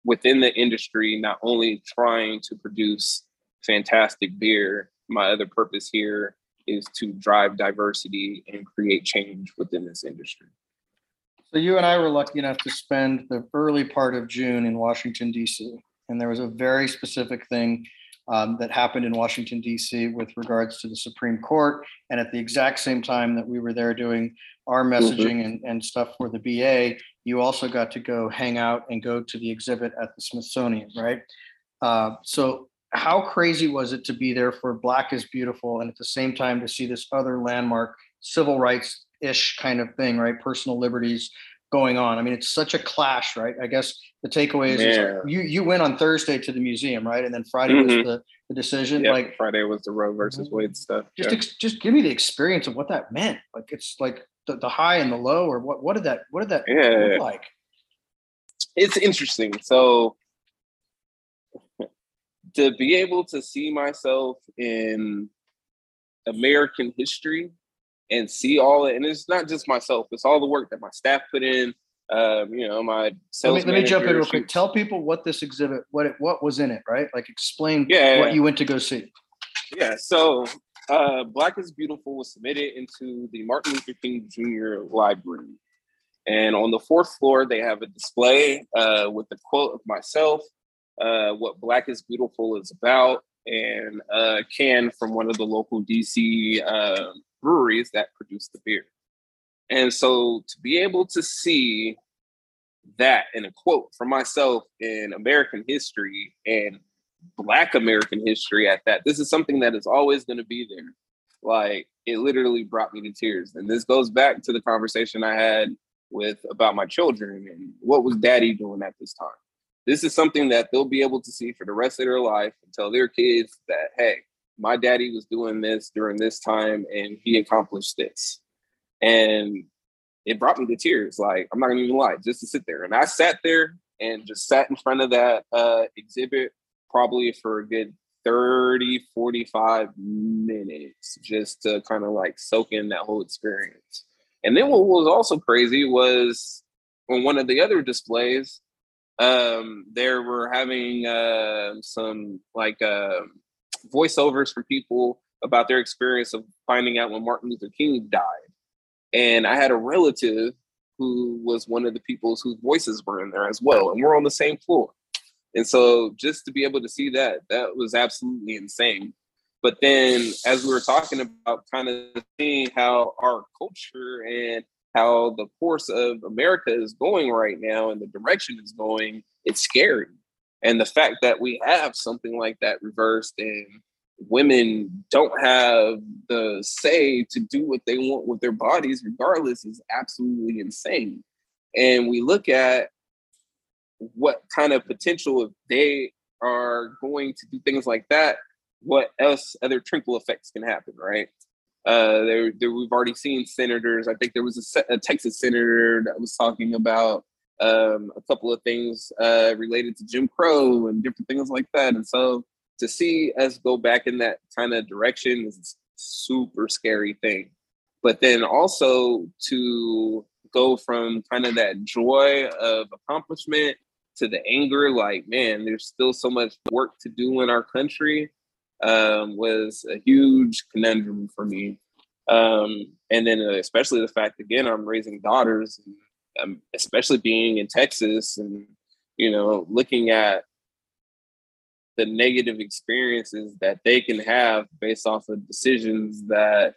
C: within the industry, not only trying to produce fantastic beer, my other purpose here is to drive diversity and create change within this industry.
B: So you and I were lucky enough to spend the early part of June in Washington D.C. and there was a very specific thing um, that happened in Washington D.C. with regards to the Supreme Court. And at the exact same time that we were there doing our mm-hmm. messaging mm-hmm. and, and stuff for the BA, you also got to go hang out and go to the exhibit at the Smithsonian, right? Uh, so how crazy was it to be there for Black is Beautiful and at the same time to see this other landmark civil rights ish kind of thing, right? Personal liberties going on. I mean, it's such a clash, right? I guess the takeaway is, is you you went on Thursday to the museum, right? And then Friday mm-hmm. was the, the decision.
C: Yep,
B: like
C: Friday was the Roe versus mm-hmm. Wade stuff.
B: Just yeah. ex- just give me the experience of what that meant. Like it's like the, the high and the low, or what what did that what did that yeah. look like?
C: It's interesting. So to be able to see myself in American history and see all it. And it's not just myself; it's all the work that my staff put in. Um, you know, my
B: sales. Let me, let me jump in real quick. Tell people what this exhibit, what it, what was in it, right? Like, explain yeah, what you went to go see.
C: Yeah. So, uh, Black is Beautiful was submitted into the Martin Luther King Jr. Library, and on the fourth floor they have a display uh, with the quote of myself, uh, what Black is Beautiful is about, and can from one of the local DC breweries that produce the beer. And so to be able to see that in a quote from myself in American history and Black American history at that, this is something that is always going to be there. Like it literally brought me to tears. And this goes back to the conversation I had with about my children and what was daddy doing at this time. This is something that they'll be able to see for the rest of their life and tell their kids that, hey, my daddy was doing this during this time and he accomplished this. And it brought me to tears. Like, I'm not gonna even lie, just to sit there. And I sat there and just sat in front of that uh, exhibit probably for a good 30, 45 minutes just to kind of like soak in that whole experience. And then what was also crazy was on one of the other displays, um, there were having uh, some like uh, voiceovers from people about their experience of finding out when Martin Luther King died. And I had a relative who was one of the people whose voices were in there as well. And we're on the same floor. And so just to be able to see that, that was absolutely insane. But then as we were talking about kind of seeing how our culture and how the course of America is going right now and the direction is going, it's scary. And the fact that we have something like that reversed and women don't have the say to do what they want with their bodies, regardless, is absolutely insane. And we look at what kind of potential if they are going to do things like that, what else other trickle effects can happen, right? Uh, there, we've already seen senators. I think there was a, a Texas senator that was talking about um, a couple of things uh, related to Jim Crow and different things like that. And so to see us go back in that kind of direction is a super scary thing. But then also to go from kind of that joy of accomplishment to the anger, like, man, there's still so much work to do in our country. Um, was a huge conundrum for me. Um, and then uh, especially the fact again I'm raising daughters, and, um, especially being in Texas, and you know looking at the negative experiences that they can have based off of decisions that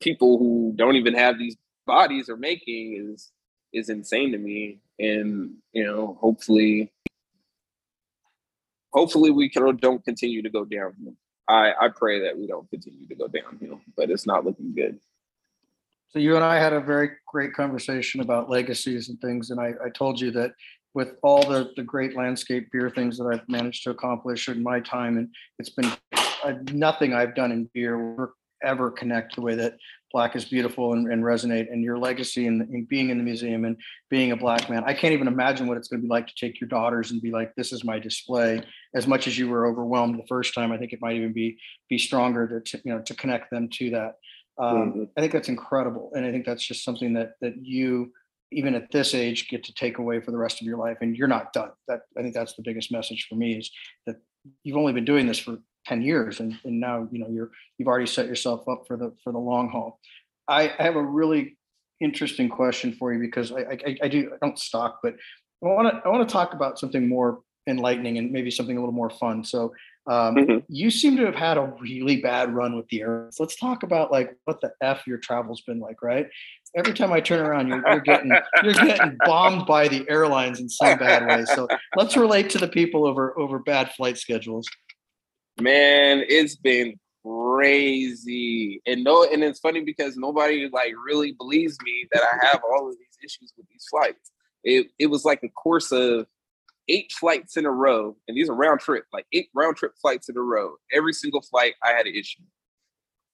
C: people who don't even have these bodies are making is is insane to me and you know hopefully hopefully we can, don't continue to go downhill i i pray that we don't continue to go downhill but it's not looking good
B: so you and i had a very great conversation about legacies and things and i, I told you that with all the, the great landscape beer things that I've managed to accomplish in my time. And it's been nothing I've done in beer ever connect the way that black is beautiful and, and resonate and your legacy and, and, being in the museum and being a black man. I can't even imagine what it's going to be like to take your daughters and be like, this is my display. As much as you were overwhelmed the first time, I think it might even be be stronger to, you know to connect them to that. Um, mm-hmm. I think that's incredible, and I think that's just something that that you even at this age get to take away for the rest of your life and you're not done that i think that's the biggest message for me is that you've only been doing this for 10 years and, and now you know you're you've already set yourself up for the for the long haul i, I have a really interesting question for you because I, I, I do I don't stock but I want to I want to talk about something more enlightening and maybe something a little more fun. So um, mm-hmm. you seem to have had a really bad run with the airlines. Let's talk about like what the f your travel's been like, right? every time I turn around, you're, you're getting you're getting bombed by the airlines in some bad way. So let's relate to the people over over bad flight schedules.
C: Man, it's been crazy, and no, and it's funny because nobody like really believes me that I have all of these issues with these flights. It it was like a course of eight flights in a row, and these are round trip, like eight round trip flights in a row. Every single flight, I had an issue,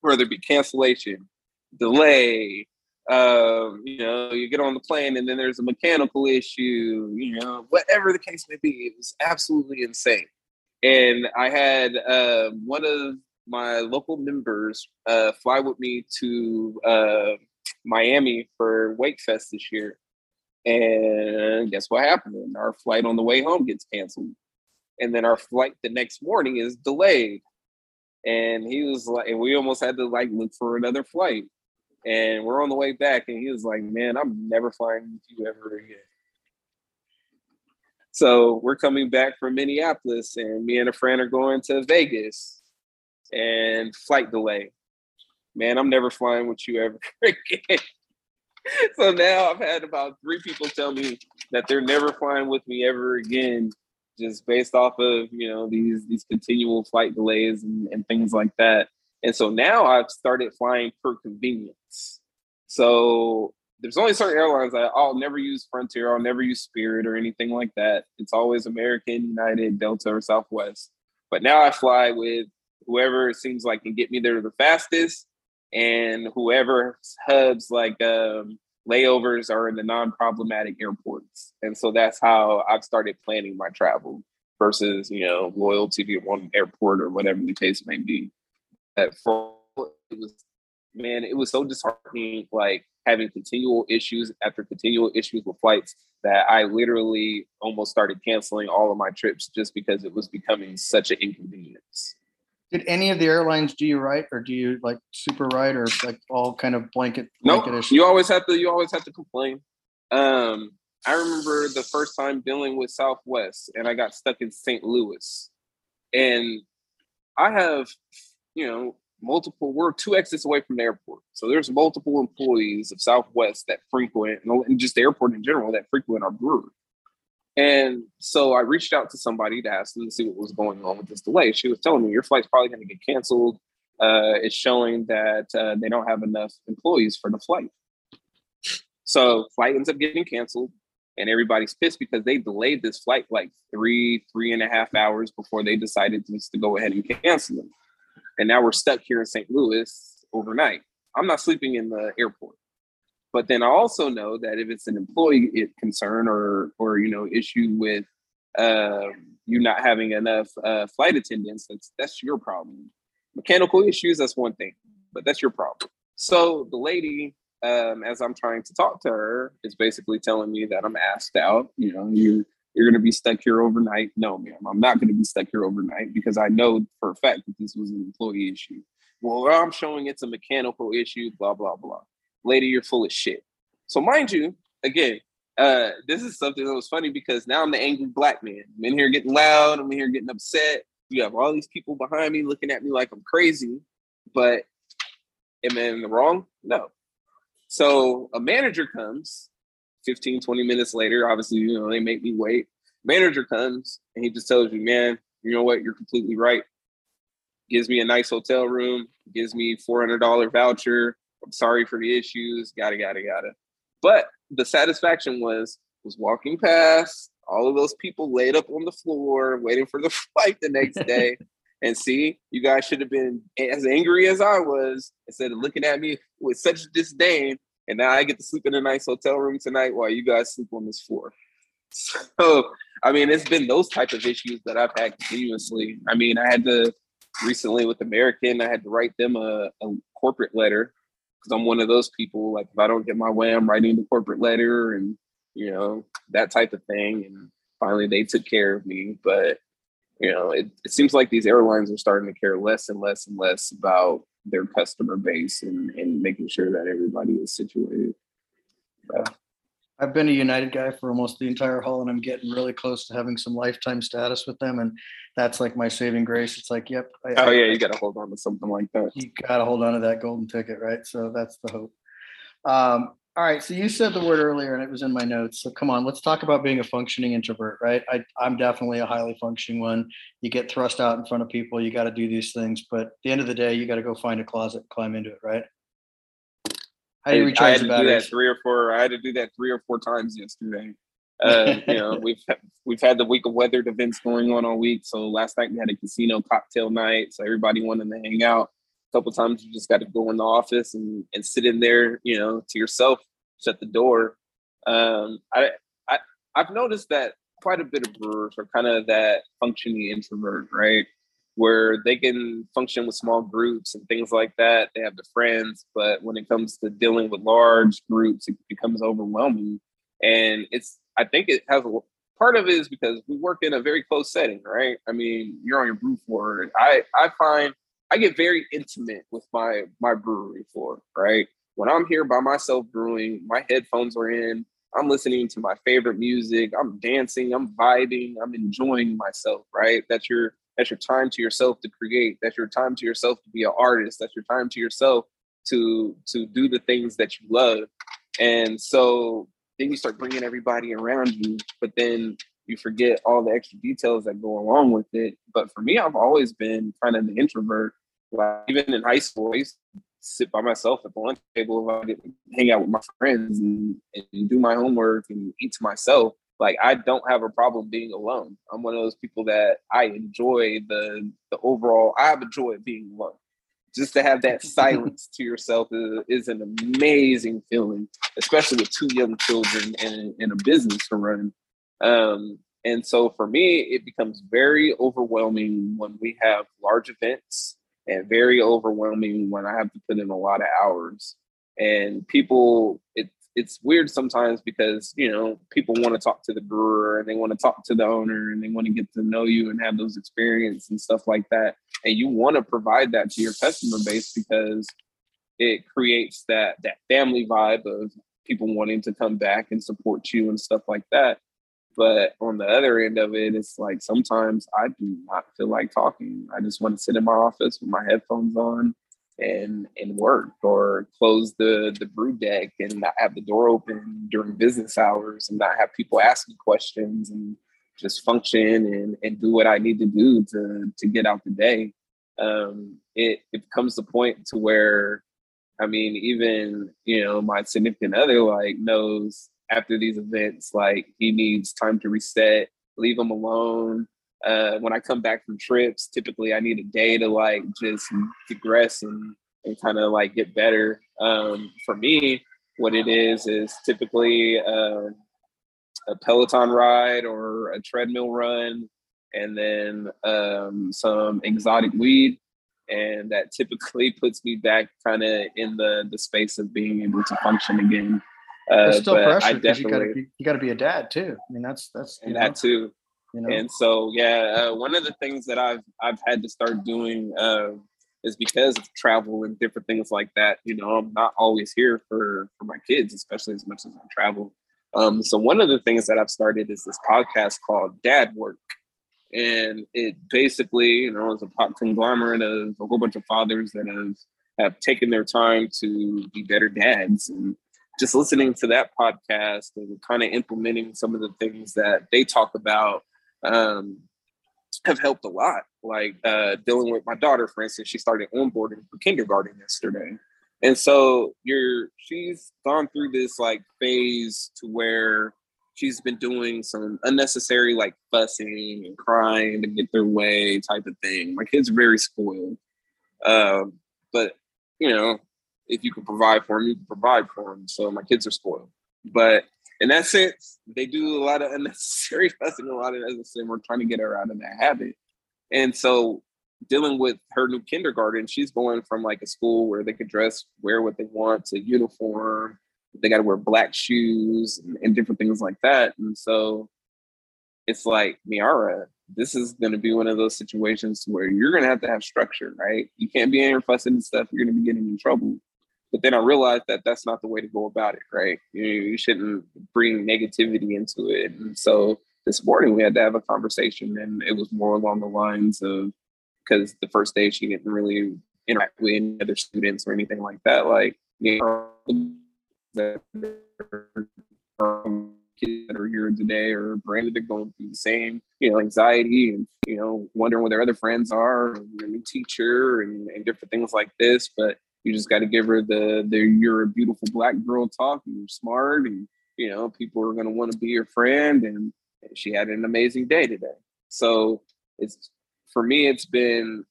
C: whether it be cancellation, delay, um, you know, you get on the plane and then there's a mechanical issue, you know, whatever the case may be. It was absolutely insane. And I had uh, one of my local members uh, fly with me to uh, Miami for Wake Fest this year. And guess what happened? Our flight on the way home gets canceled. And then our flight the next morning is delayed. And he was like, and we almost had to like look for another flight and we're on the way back, and he was like, "Man, I'm never flying with you ever again." So we're coming back from Minneapolis, and me and a friend are going to Vegas, and flight delay. Man, I'm never flying with you ever again. so now I've had about three people tell me that they're never flying with me ever again, just based off of you know these these continual flight delays and, and things like that. And so now I've started flying per convenience. So there's only certain airlines I, I'll never use Frontier, I'll never use Spirit or anything like that. It's always American, United, Delta, or Southwest. But now I fly with whoever it seems like can get me there the fastest and whoever hubs like um, layovers are in the non-problematic airports. And so that's how I've started planning my travel versus, you know, loyalty to one airport or whatever the case may be that for it was man, it was so disheartening, like having continual issues after continual issues with flights that I literally almost started canceling all of my trips just because it was becoming such an inconvenience.
B: Did any of the airlines do you right or do you like super right or like all kind of blanket
C: blanket no, You always have to you always have to complain. Um I remember the first time dealing with Southwest and I got stuck in St. Louis. And I have you know, multiple, we're two exits away from the airport. So there's multiple employees of Southwest that frequent, and just the airport in general, that frequent our brewery. And so I reached out to somebody to ask them to see what was going on with this delay. She was telling me, your flight's probably going to get canceled. Uh, it's showing that uh, they don't have enough employees for the flight. So flight ends up getting canceled and everybody's pissed because they delayed this flight like three, three and a half hours before they decided just to go ahead and cancel them and now we're stuck here in St. Louis overnight. I'm not sleeping in the airport. But then I also know that if it's an employee concern or or you know issue with uh, you not having enough uh, flight attendants, that's that's your problem. Mechanical issues, that's one thing, but that's your problem. So the lady, um, as I'm trying to talk to her, is basically telling me that I'm asked out. You know, you you're going to be stuck here overnight. No, ma'am, I'm not going to be stuck here overnight because I know for a fact that this was an employee issue. Well, I'm showing it's a mechanical issue, blah, blah, blah. Lady, you're full of shit. So, mind you, again, uh, this is something that was funny because now I'm the angry black man. I'm in here getting loud. I'm in here getting upset. You have all these people behind me looking at me like I'm crazy. But am I in the wrong? No. So a manager comes 15, 20 minutes later. Obviously, you know, they make me wait. Manager comes and he just tells you, man, you know what? You're completely right. Gives me a nice hotel room, gives me $400 voucher. I'm sorry for the issues, gotta, gotta, gotta. But the satisfaction was was walking past all of those people laid up on the floor waiting for the flight the next day and see you guys should have been as angry as i was instead of looking at me with such disdain and now i get to sleep in a nice hotel room tonight while you guys sleep on this floor so i mean it's been those type of issues that i've had continuously i mean i had to recently with american i had to write them a, a corporate letter because I'm one of those people. Like if I don't get my way, I'm writing the corporate letter and you know that type of thing. And finally, they took care of me. But you know, it, it seems like these airlines are starting to care less and less and less about their customer base and, and making sure that everybody is situated. Yeah.
B: I've been a United guy for almost the entire haul, and I'm getting really close to having some lifetime status with them, and that's like my saving grace. It's like, yep.
C: I, oh yeah, you got to hold on to something like that.
B: You got to hold on to that golden ticket, right? So that's the hope. Um, all right. So you said the word earlier, and it was in my notes. So come on, let's talk about being a functioning introvert, right? I, I'm definitely a highly functioning one. You get thrust out in front of people, you got to do these things, but at the end of the day, you got to go find a closet, climb into it, right?
C: How do you recharge I had to do that three or four. I had to do that three or four times yesterday. Uh, you know, we've we've had the week of weathered events going on all week. So last night we had a casino cocktail night. So everybody wanted to hang out. A couple times you just got to go in the office and and sit in there, you know, to yourself, shut the door. Um, I I I've noticed that quite a bit of brewers are kind of that functioning introvert, right? where they can function with small groups and things like that. They have the friends, but when it comes to dealing with large groups, it becomes overwhelming. And it's, I think it has a part of it is because we work in a very close setting, right? I mean, you're on your brew floor. I, I find I get very intimate with my my brewery floor, right? When I'm here by myself brewing, my headphones are in. I'm listening to my favorite music. I'm dancing. I'm vibing. I'm enjoying myself, right? That's your that's your time to yourself to create. That's your time to yourself to be an artist. That's your time to yourself to to do the things that you love. And so then you start bringing everybody around you, but then you forget all the extra details that go along with it. But for me, I've always been kind of the introvert. Like even in high school, I used to sit by myself at the lunch table if I get hang out with my friends and, and do my homework and eat to myself like I don't have a problem being alone. I'm one of those people that I enjoy the the overall. I have a joy of being alone. Just to have that silence to yourself is, is, an amazing feeling, especially with two young children and, and a business to run. Um, and so for me, it becomes very overwhelming when we have large events and very overwhelming when I have to put in a lot of hours. And people, it it's weird sometimes because you know people want to talk to the brewer and they want to talk to the owner and they want to get to know you and have those experiences and stuff like that and you want to provide that to your customer base because it creates that that family vibe of people wanting to come back and support you and stuff like that but on the other end of it it's like sometimes i do not feel like talking i just want to sit in my office with my headphones on and and work or close the the brew deck and not have the door open during business hours and not have people asking questions and just function and and do what I need to do to to get out the day. Um, it it comes to point to where I mean, even you know, my significant other like knows after these events, like he needs time to reset, leave him alone, uh, when I come back from trips, typically I need a day to like just digress and, and kind of like get better. Um, for me, what it is is typically uh, a Peloton ride or a treadmill run, and then um, some exotic weed. And that typically puts me back kind of in the, the space of being able to function again.
B: Uh, it's still pressure because you got to you got to be a dad too. I mean, that's that's
C: and know, that too. You know? And so, yeah, uh, one of the things that I've I've had to start doing uh, is because of travel and different things like that. You know, I'm not always here for for my kids, especially as much as I travel. Um, so one of the things that I've started is this podcast called Dad Work, and it basically, you know, is a conglomerate of a whole bunch of fathers that have have taken their time to be better dads and just listening to that podcast and kind of implementing some of the things that they talk about um, have helped a lot. Like uh, dealing with my daughter, for instance, she started onboarding for kindergarten yesterday. And so you're she's gone through this like phase to where she's been doing some unnecessary like fussing and crying to get their way type of thing. My kids are very spoiled. Um, but you know, if you can provide for them, you can provide for them. So my kids are spoiled. But in that sense, they do a lot of unnecessary fussing, a lot of unnecessary. We're trying to get her out of that habit. And so dealing with her new kindergarten, she's going from like a school where they could dress, wear what they want to uniform. They got to wear black shoes and, and, different things like that. And so it's like, Miara, this is going to be one of those situations where you're going to have to have structure, right? You can't be in here fussing and stuff. You're going to be getting in trouble. But then I realized that that's not the way to go about it, right? You, you shouldn't bring negativity into it. And so this morning we had to have a conversation, and it was more along the lines of because the first day she didn't really interact with any other students or anything like that. Like, you know, that kids that are here today or branded are going through the same, you know, anxiety and, you know, wondering where their other friends are, and their new teacher and, and different things like this. But you just got to give her the the you're a beautiful black girl talk and you're smart and you know people are going to want to be your friend and she had an amazing day today. So it's for me it's been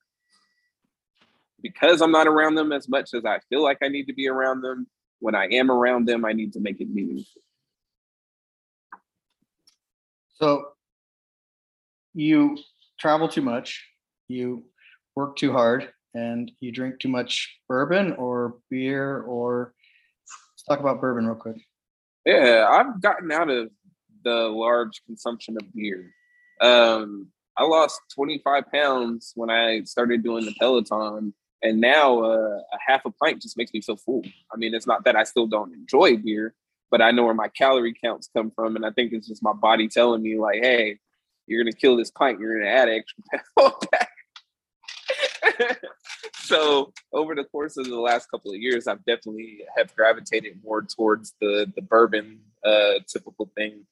C: because i'm not around them as much as i feel like i need to be around them when i am around them i need to make it meaningful.
B: So you travel too much you work too hard and you drink too much bourbon or beer or let's talk about bourbon real quick.
C: Yeah, I've gotten out of the large consumption of beer. Um, I lost 25 pounds when I started doing the Peloton, and now uh, a half a pint just makes me feel full. I mean, it's not that I still don't enjoy beer, but I know where my calorie counts come from, and I think it's just my body telling me like, "Hey, you're gonna kill this pint. You're gonna add extra pound back." so over the course of the last couple of years, I've definitely have gravitated more towards the the bourbon uh, typical thing.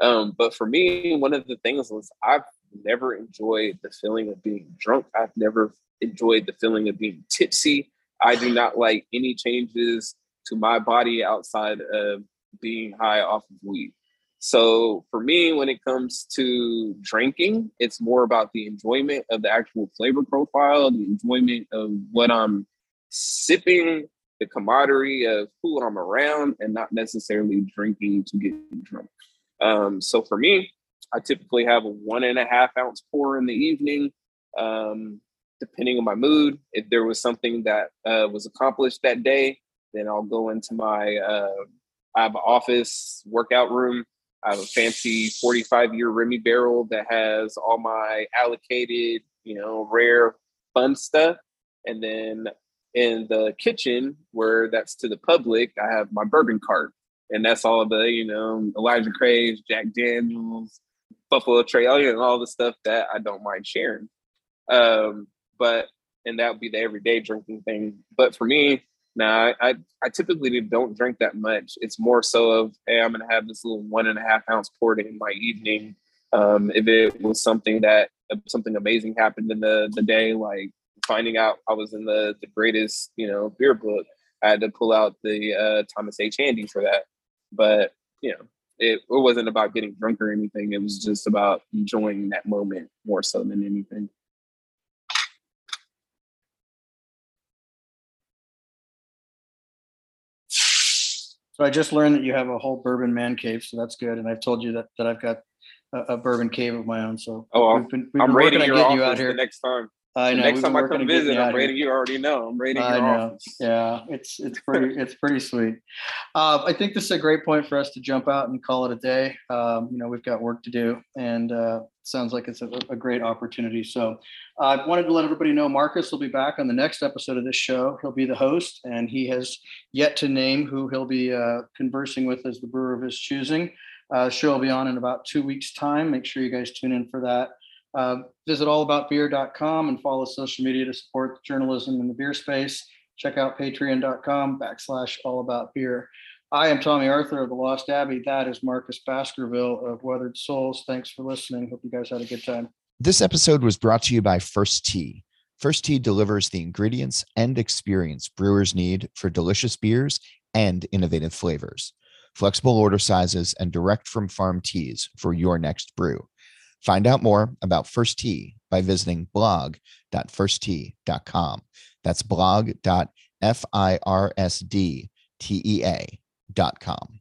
C: Um, but for me, one of the things was I've never enjoyed the feeling of being drunk. I've never enjoyed the feeling of being tipsy. I do not like any changes to my body outside of being high off of weed. So for me, when it comes to drinking, it's more about the enjoyment of the actual flavor profile, the enjoyment of what I'm sipping, the camaraderie of who I'm around, and not necessarily drinking to get drunk. Um, so for me, I typically have a one and a half ounce pour in the evening, um, depending on my mood. If there was something that uh, was accomplished that day, then I'll go into my uh, I have an office workout room I have a fancy 45 year Remy barrel that has all my allocated, you know, rare fun stuff. And then in the kitchen, where that's to the public, I have my bourbon cart. And that's all the, you know, Elijah Craig's, Jack Daniels, Buffalo Trace, and all the stuff that I don't mind sharing. Um, but, and that would be the everyday drinking thing. But for me, now, I, I typically don't drink that much. It's more so of, hey, I'm gonna have this little one and a half ounce port in my evening. Um, if it was something that something amazing happened in the the day, like finding out I was in the the greatest you know beer book, I had to pull out the uh, Thomas H. Handy for that. But you know, it, it wasn't about getting drunk or anything. It was just about enjoying that moment more so than anything.
B: So I just learned that you have a whole bourbon man cave, so that's good. And I've told you that that I've got a, a bourbon cave of my own. So
C: oh, we've been, we've I'm been working on getting you out here
B: next time. I know.
C: Next time I come visit, I'm raiding you already know. I'm raiding I your know. office.
B: Yeah, it's it's pretty it's pretty sweet. Uh, I think this is a great point for us to jump out and call it a day. Um, you know, we've got work to do, and uh, sounds like it's a, a great opportunity. So, uh, I wanted to let everybody know Marcus will be back on the next episode of this show. He'll be the host, and he has yet to name who he'll be uh, conversing with as the brewer of his choosing. Uh, show will be on in about two weeks' time. Make sure you guys tune in for that. Uh, visit allaboutbeer.com and follow social media to support journalism in the beer space. Check out patreon.com backslash allaboutbeer. I am Tomme Arthur of the Lost Abbey. That is Marcus Baskerville of Weathered Souls. Thanks for listening. Hope you guys had a good time.
A: This episode was brought to you by First Tea. First Tea delivers the ingredients and experience brewers need for delicious beers and innovative flavors, flexible order sizes, and direct from farm teas for your next brew. Find out more about First Tea by visiting blog.firsttea.com. That's blog.firsttea.com.